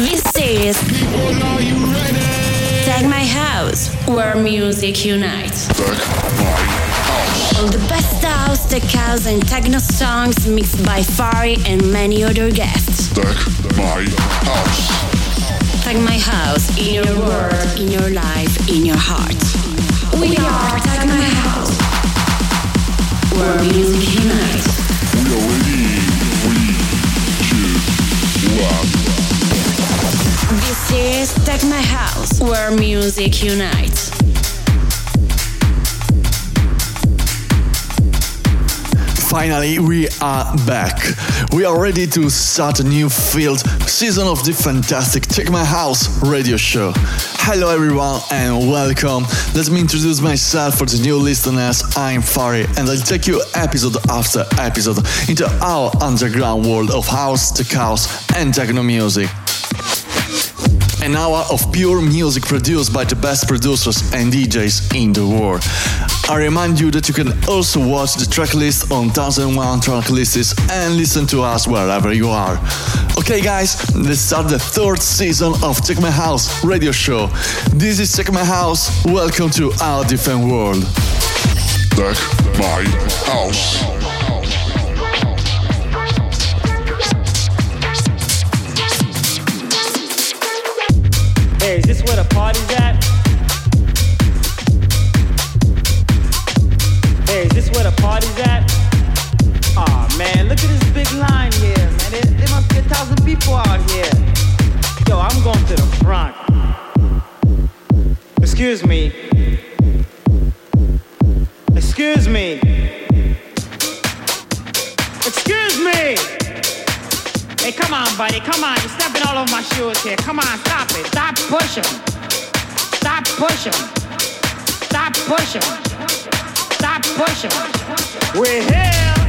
This is Tech My House, where music unites. All the best house, tech house, and techno songs mixed by Phari and many other guests. Tech My House. Tech My House in your world, in your life, in your heart. We are Tech My House, where music unites. We are ready. Three, two, one. This is My House, where music unites. Finally, we are back. We are ready to start a new field season of the fantastic Tech My House radio show. Hello, everyone, and welcome. Let me introduce myself for the new listeners. I'm Phari, and I'll take you episode after episode into our underground world of house, tech house, and techno music. An hour of pure music produced by the best producers and DJs in the world. I remind you that you can also watch the track list on 1001 track lists and listen to us wherever you are. Okay, guys, let's start the third season of Tech My House radio show. This is Tech My House. Welcome to our different world. Tech My House. Hey, is this where the party's at? Hey, is this where the party's at? Man, look at this big line here, man. Must be a thousand people out here. Yo, I'm going to the front. Excuse me. Excuse me. Buddy. Come on. You're stepping all over my shoes here. Come on, stop it. Stop pushing. Stop pushing. Stop pushing. Stop pushing. We're here.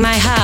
My House.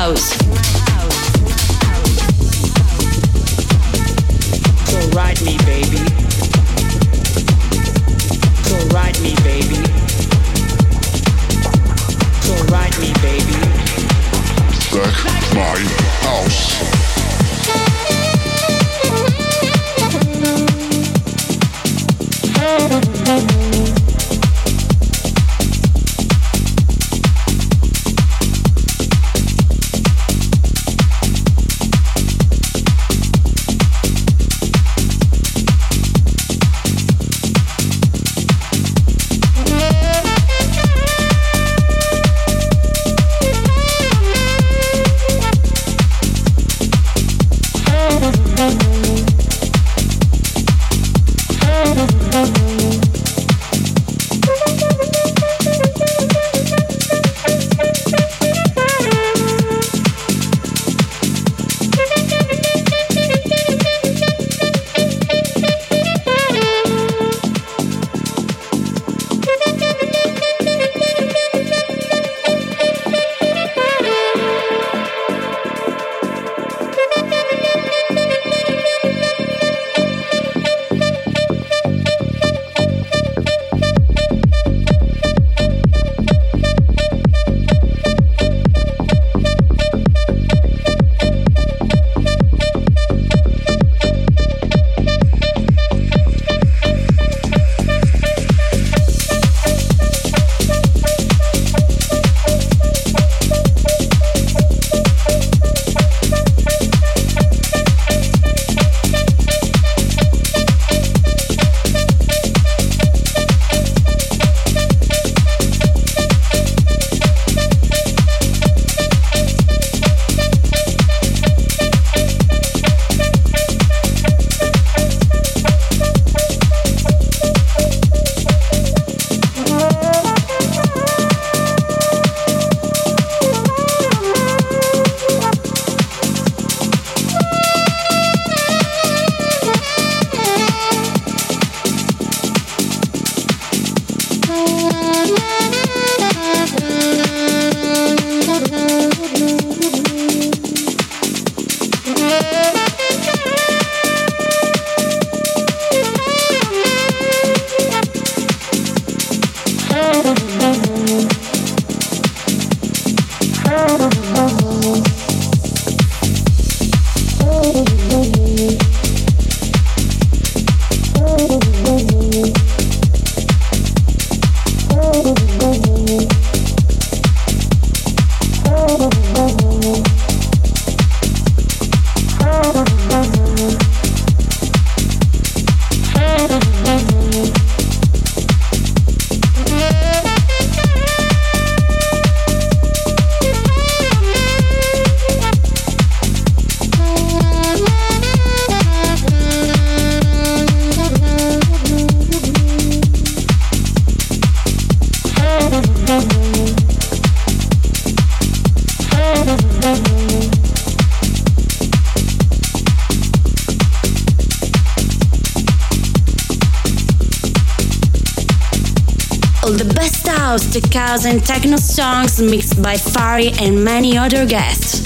2000 techno songs mixed by Phari and many other guests.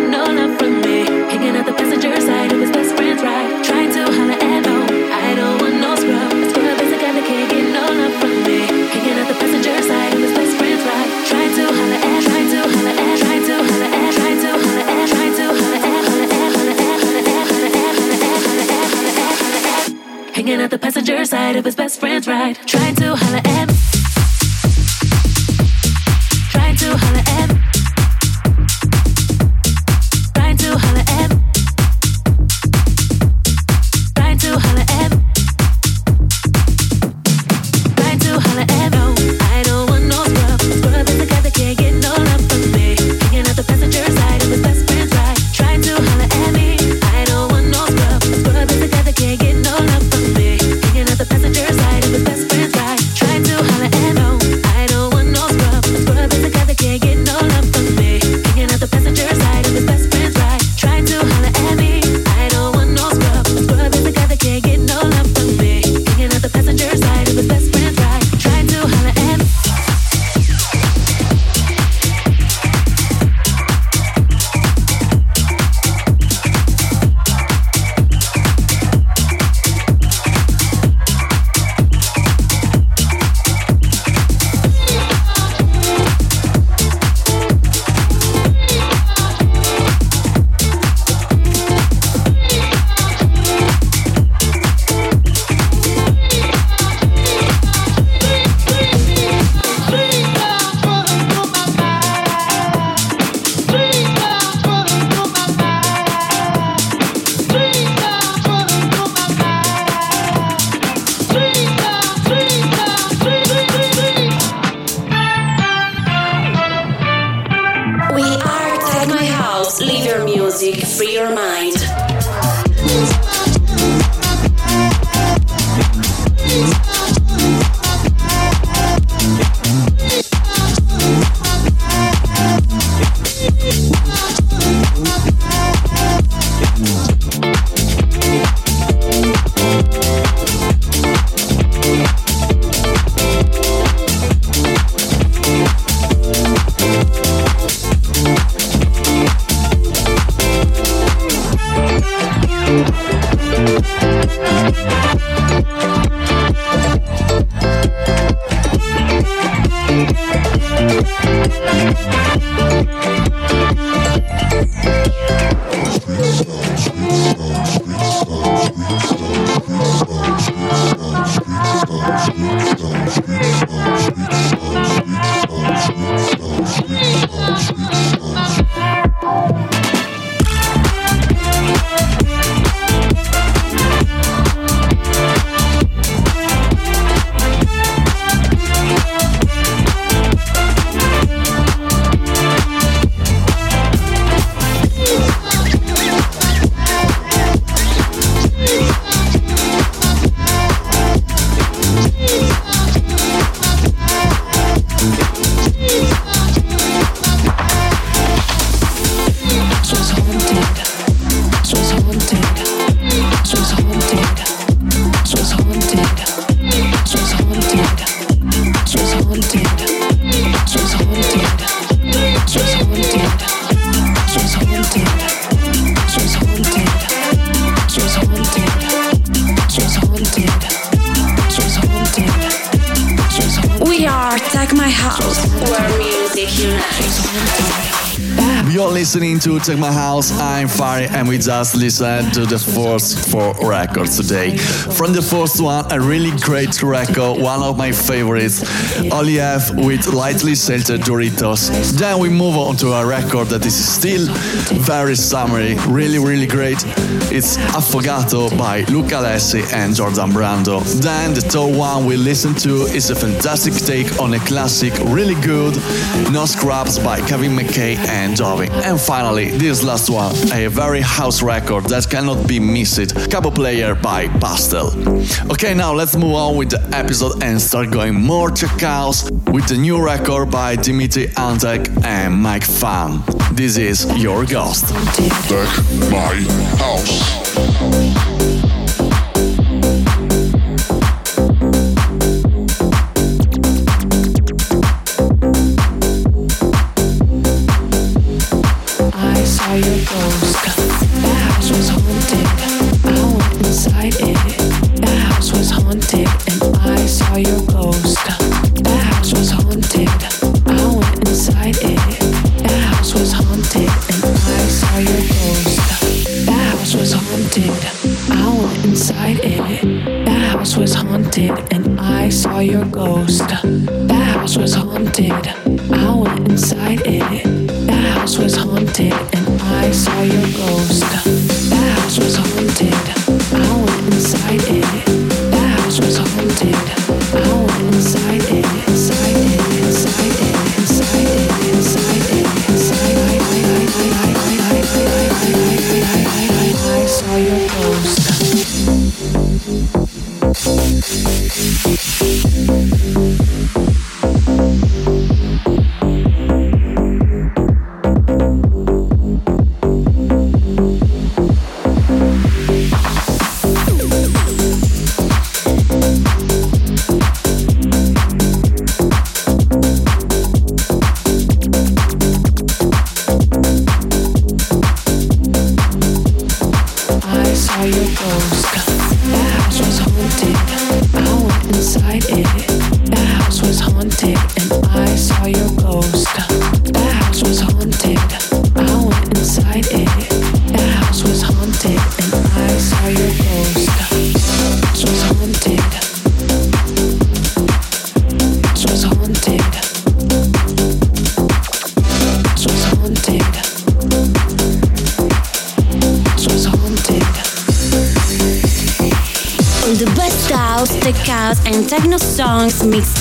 passenger side of his best friend's ride, trying to holler at, trying to Tech My House. I'm Phari, and we just listened to the first four records today. From the first one, a really great record, one of my favorites, Olive with lightly salted Doritos. Then we move on to a record that is still very summery, really, really great. It's Affogato by Luca Alessi and Jordan Brando. Then the third one we listen to is a fantastic take on a classic, really good, No Scrubs by Kevin McKay and Dove. And finally, this last one, a very house record that cannot be missed, Cabo Player by Pastel. Okay, now let's move on with the episode and start going more house with the new record by Dimitri Antek and Mike Funn. This is Your Ghost. Tech My House.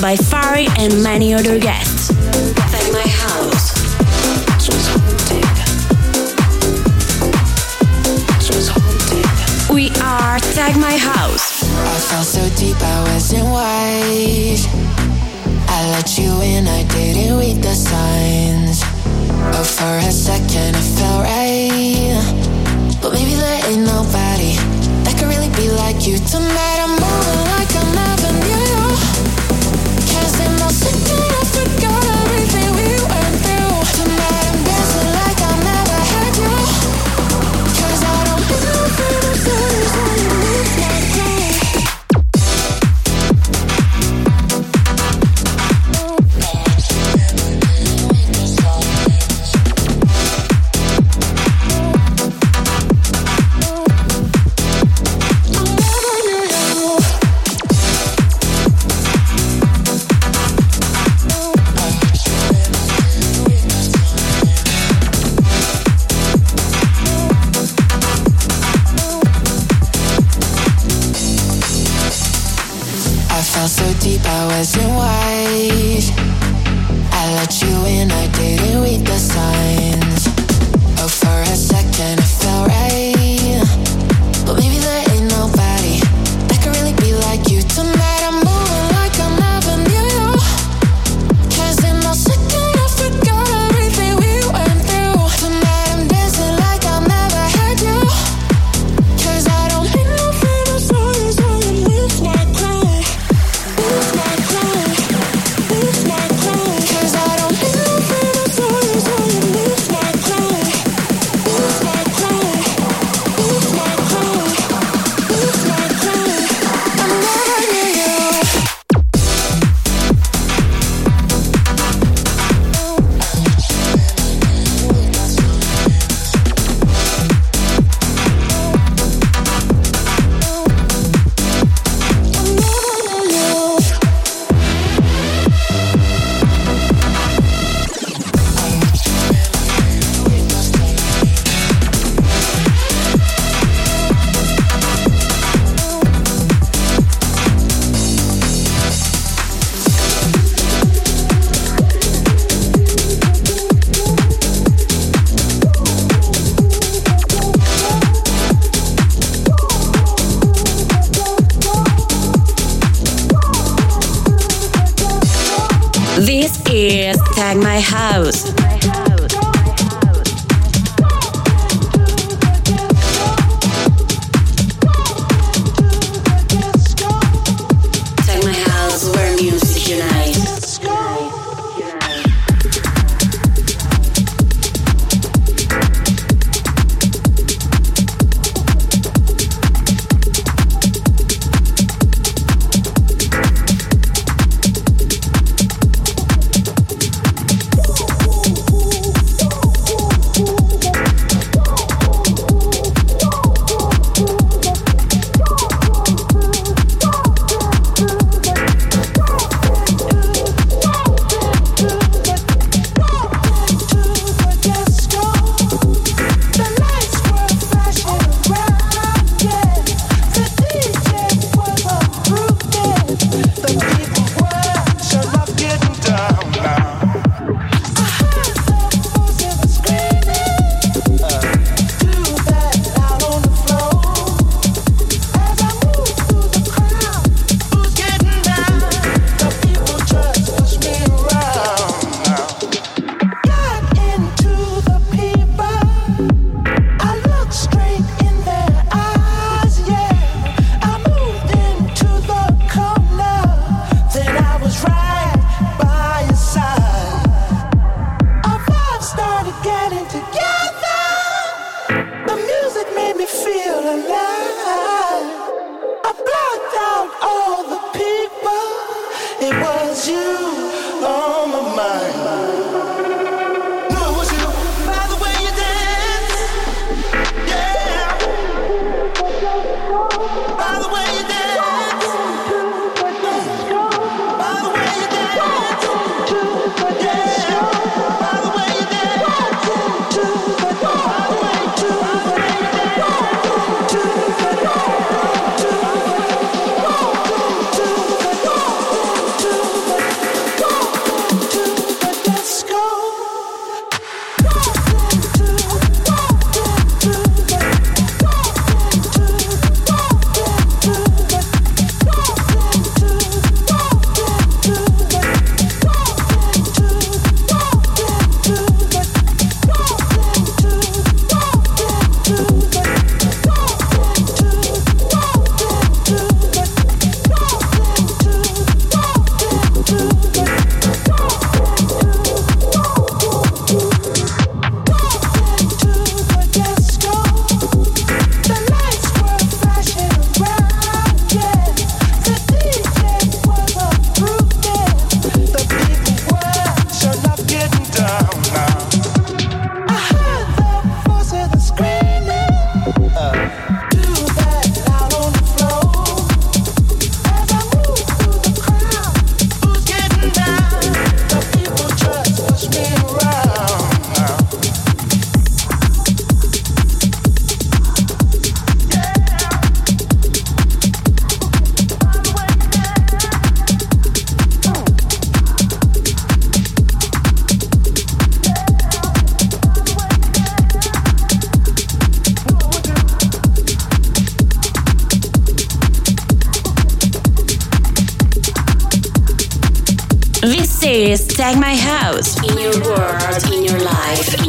By Phari and many other guests. Tech My House. Tech My House. In your world, in your life,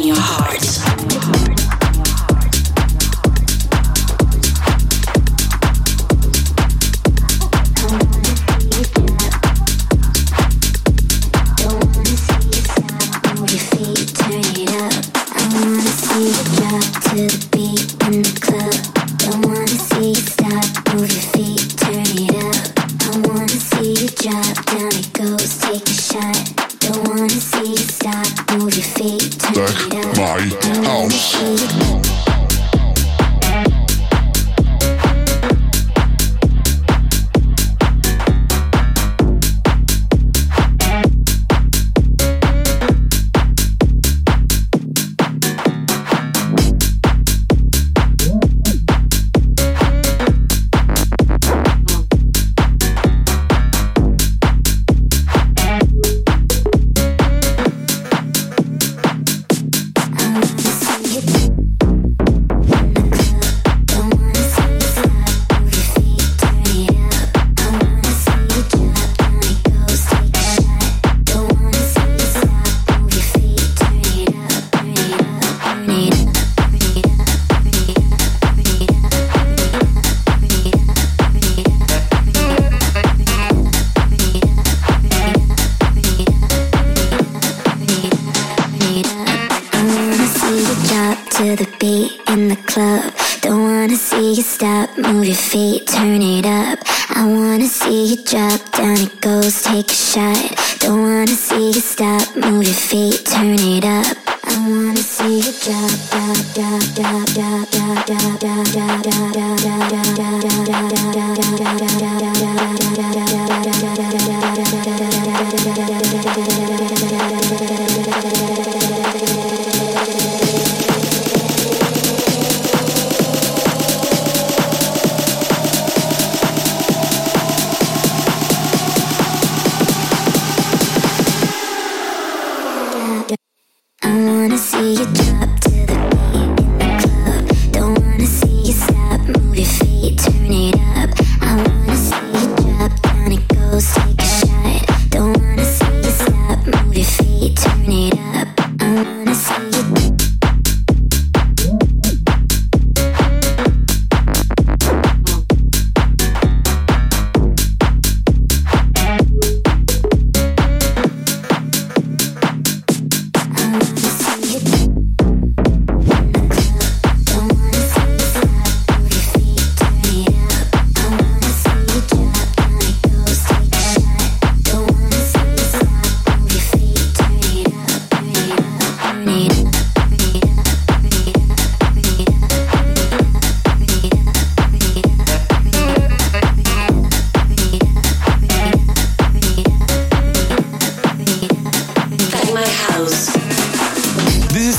you stop, move your feet, turn it up. I wanna see you drop down, it goes, take a shot. Don't wanna see you stop, move your feet, turn it up. I wanna see you drop, drop, drop, drop, drop, drop, drop, drop, drop, drop,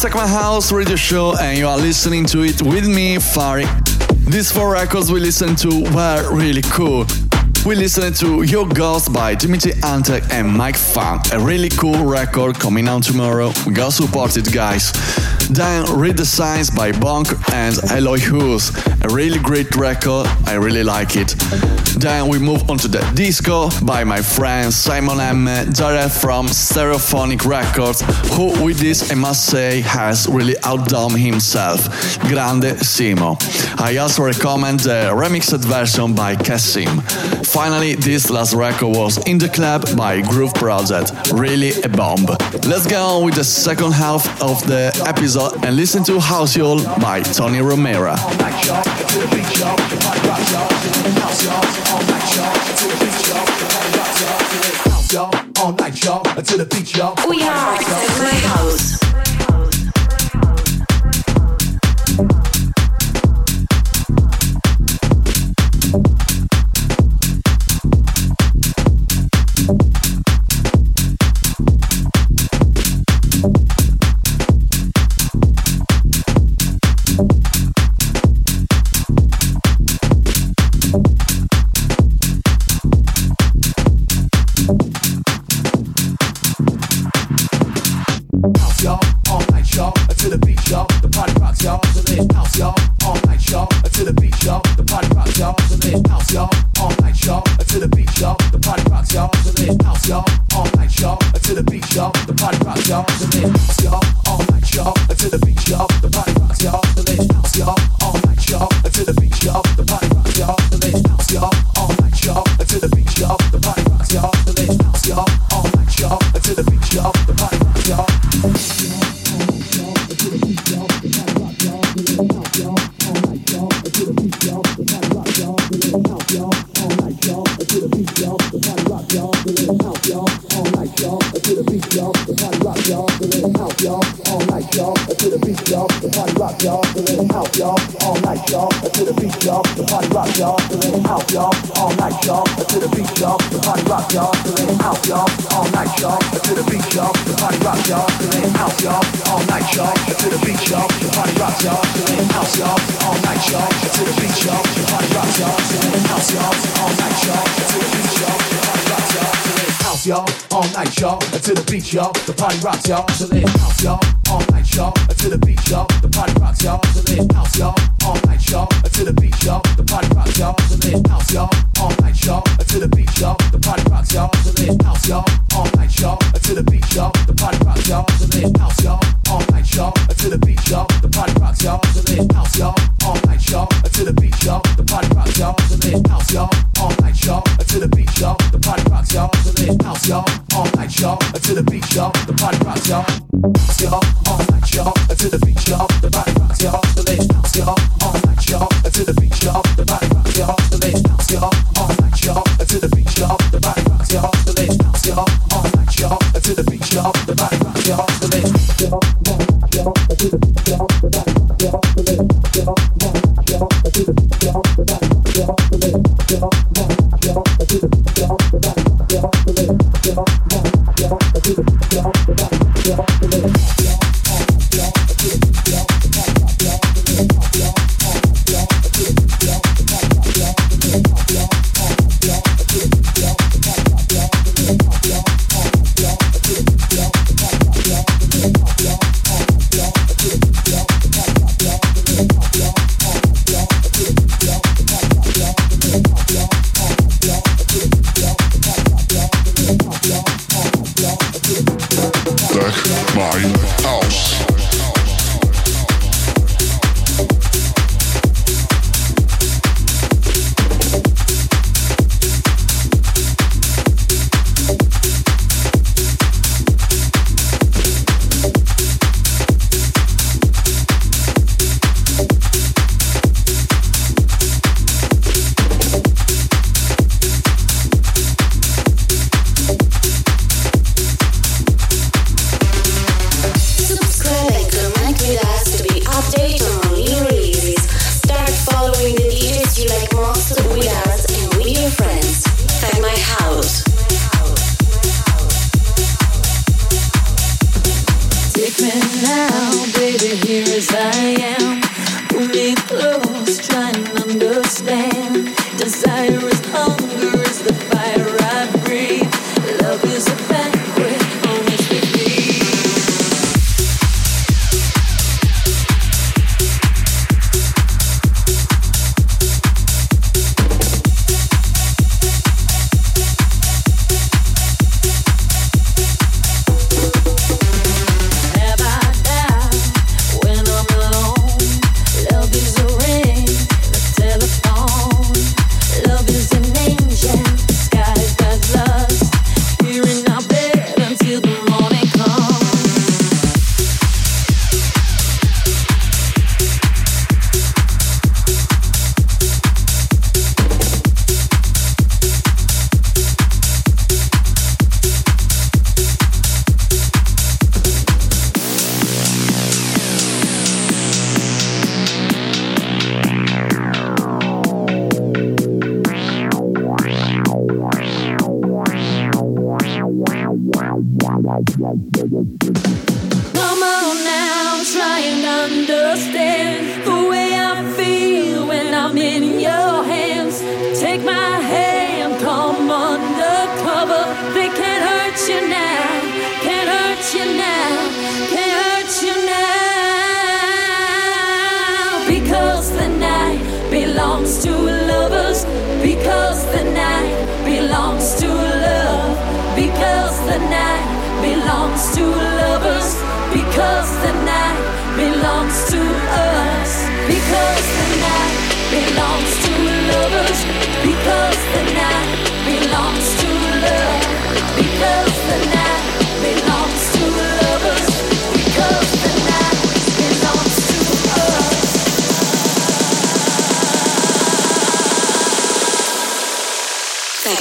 Back my house Radio Show, and you are listening to it with me, Phari. These four records we listened to were really cool. We listened to Your Ghost by Dimitri Antek and Mike Funn, a really cool record coming out tomorrow. We got supported, guys. Then Read the Signs by Bonk and Eloy Hoose, a really great record, I really like it. Then we move on to the disco by my friend Simon Emme direct from Stereophonic Records, who with this I must say has really outdone himself. Grande Simo. I also recommend the remixed version by Cassim. Finally, this last record was In the Club by Groove Project. Really a bomb. Let's go on with the second half of the episode and listen to House Y'all by Tony Romera. We are rocks, y'all, the lid house, y'all, night, y'all, until the beach, y'all, the party rocks, y'all, the lid house, y'all, night, y'all, until the beach, y'all, until the beach, y'all, the To the beat, y'all. The party rocks, y'all. So let's house, y'all. All night, y'all. To the beat, y'all. The party rocks, y'all. So let's house, y'all. All night, y'all. To the beat, y'all. The party rocks, y'all. So let's house, y'all. All night, y'all. To the beat, y'all. The party rocks, y'all. So let's house, y'all. All night, y'all. To the beat, y'all. The party rocks, y'all. So let's house, y'all. All night, y'all. To the beat, y'all. The party house, y'all, all night, y'all, to the beach, y'all, the party rocks, y'all, to the house, y'all, all night, y'all, to the beach, y'all, the party rocks, y'all, to the house, y'all, all night, y'all, to the beach, y'all, the party rocks, y'all, to the house, y'all, all night, y'all, to the beach, y'all, the party rocks, y'all, to the house, y'all, all night, y'all, to the beach, y'all, the party rocks, y'all, to the house, y'all, all night, y'all, to the beach, y'all, the party rocks, y'all, to live house, y'all, all night, y'all, to the beach, y'all, the party rocks, y'all, to live house, y'all, all night, y'all, to the beach, y'all, the party rocks, y'all, to live house house, y'all. All night, y'all. To the beach, y'all. The party rocks, y'all. Y'all. All night, y'all. To the beach, y'all. The party rocks, y'all. The ladies bounce, y'all. All night, y'all. To the beach, y'all. The party rocks, y'all. The ladies bounce, y'all. All night, y'all. To the beach, y'all. The party rocks, y'all. The ladies bounce, y'all. All night, y'all. To the beach, y'all. The party rocks, y'all. The ladies bounce, y'all. All night, y'all. To the beach, y'all. The party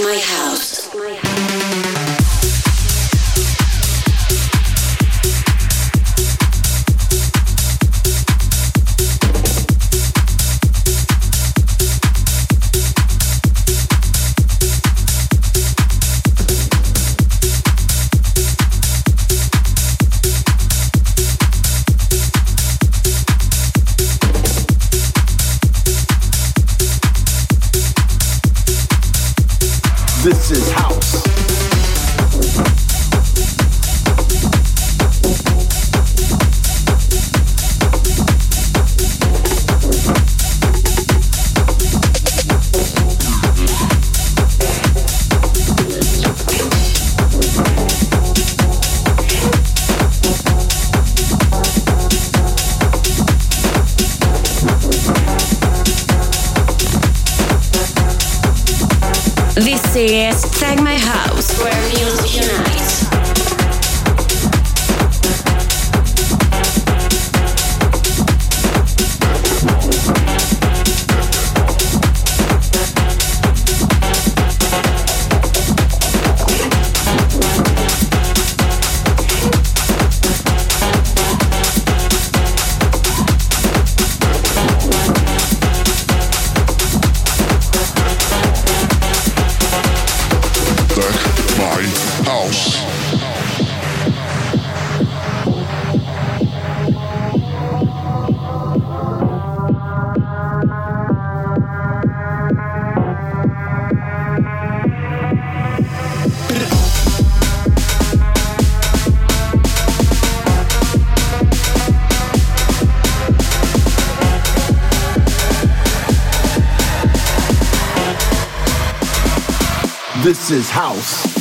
My House. This is house.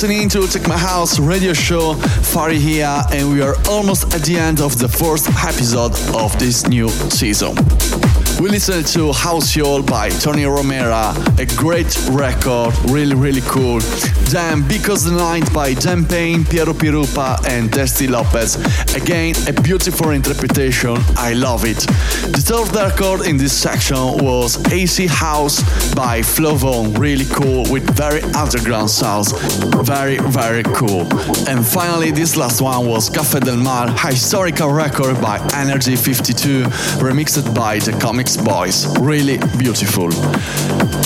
Listening to Tech My House radio show, Phari here, and we are almost at the end of the first episode of this new season. We listened to House Y'all by Tony Romera, a great record, really, really cool. Then Because the Night by Jen Payne, Piero Pirupa, and Tasty Lopez. Again, a beautiful interpretation, I love it. The third record in this section was AC House by Flo.Von, really cool with very underground sounds. Very, very cool. And finally, this last one was Café del Mar, historical record by Energy 52, remixed by the Cosmic Boys. Really beautiful.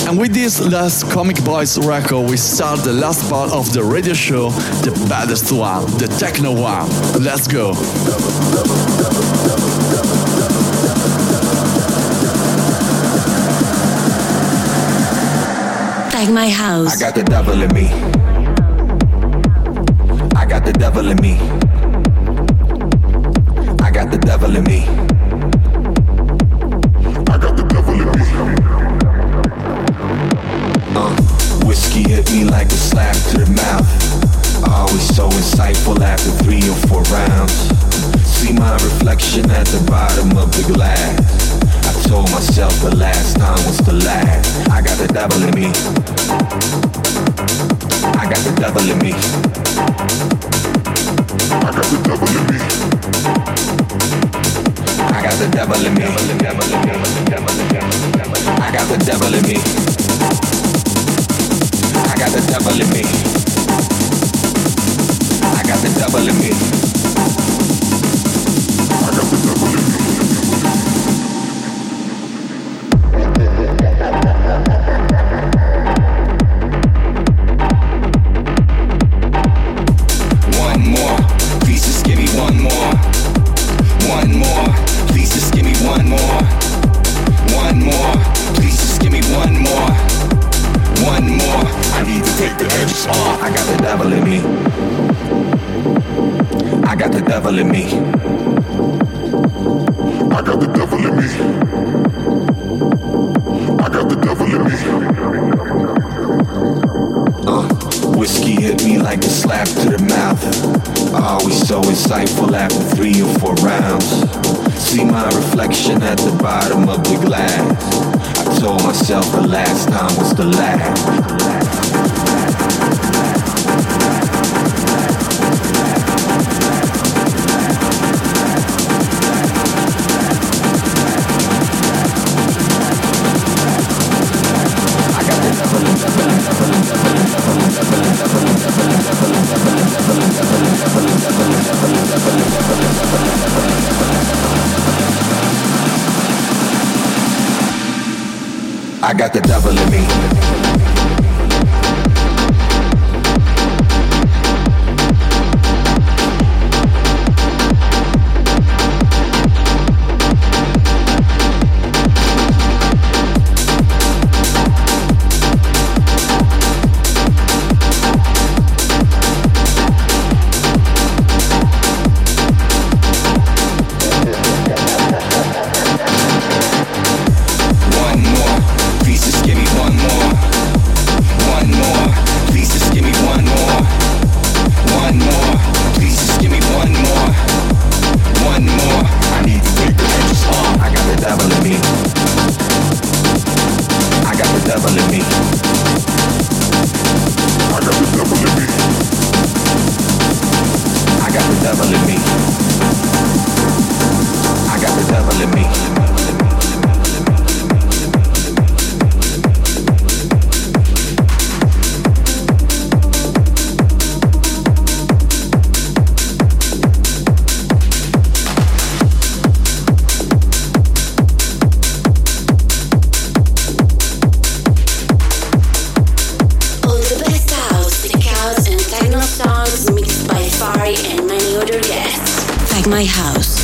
And with this last Cosmic Boys record, we start the last part of the radio show, the baddest one, the techno one. Let's go. Tech My House. I got the devil in me. I got the devil in me. I got the devil in me. Whiskey hit me like a slap to the mouth. Always so insightful after three or four rounds. See my reflection at the bottom of the glass. I told myself the last time was the last. I got the devil in me. I got the devil in me. I got the devil in me. I got the devil in me. I got the devil in me. I got the devil in me. I got the devil in me. Myself the last time was the last. Got the devil in me. my house.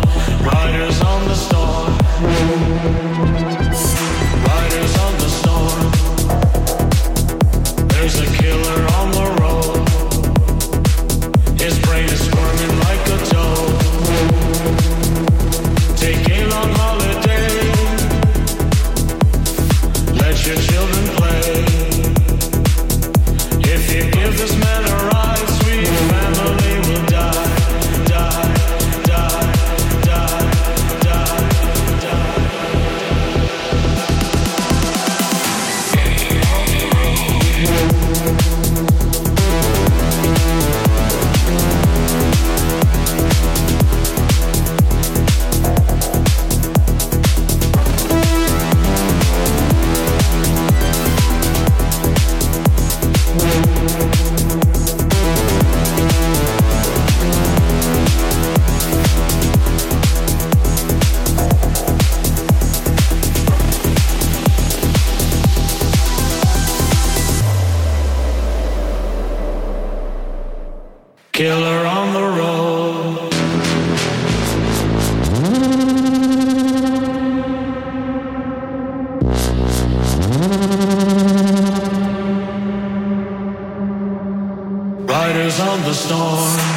Well,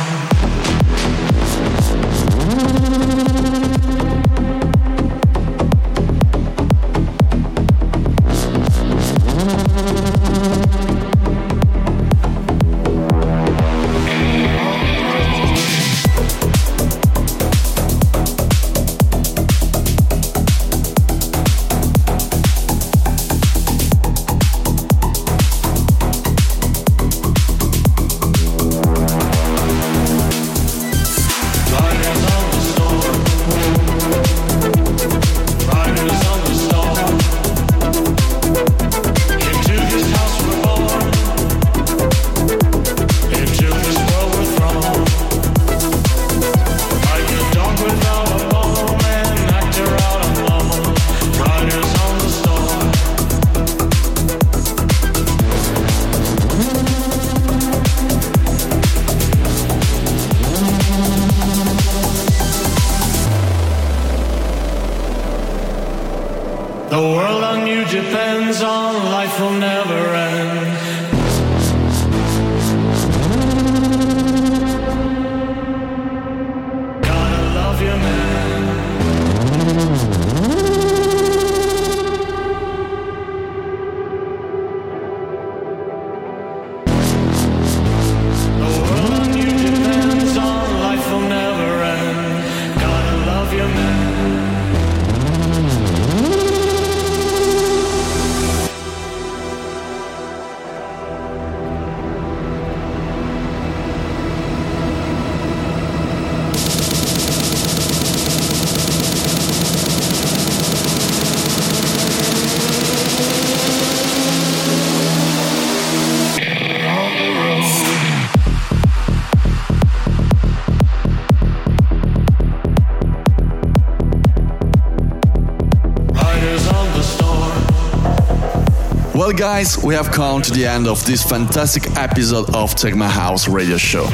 guys, we have come to the end of this fantastic episode of Take House radio show.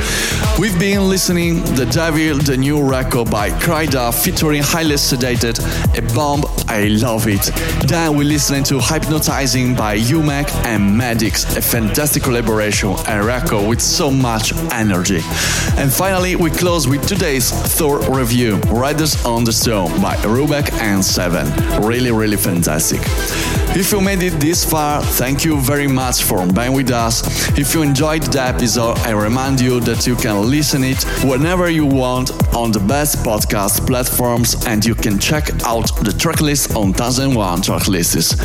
We've been listening The Devil, the new record by Kryder featuring Highly Sedated, a bomb, I love it. Then we listened to Hypnotizing by UMEK and Maddix, a fantastic collaboration and record with so much energy. And finally, we close with today's third review, Riders on the Storm by RUBACK and Sevenn. Really, really fantastic. If you made it this far, thank you very much for being with us. If you enjoyed the episode, I remind you that you can listen it whenever you want on the best podcast platforms and you can check out the tracklist on 1001 Tracklists.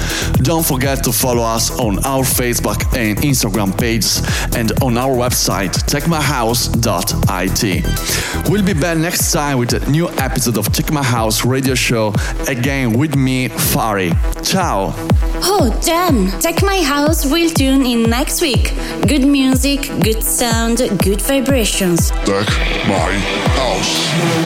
Don't forget to follow us on our Facebook and Instagram pages and on our website techmyhouse.it. We'll be back next time with a new episode of My House radio show again with me, Phari. Ciao! Oh, damn! Tech My House will tune in next week. Good music, good sound, good vibrations. Tech My House.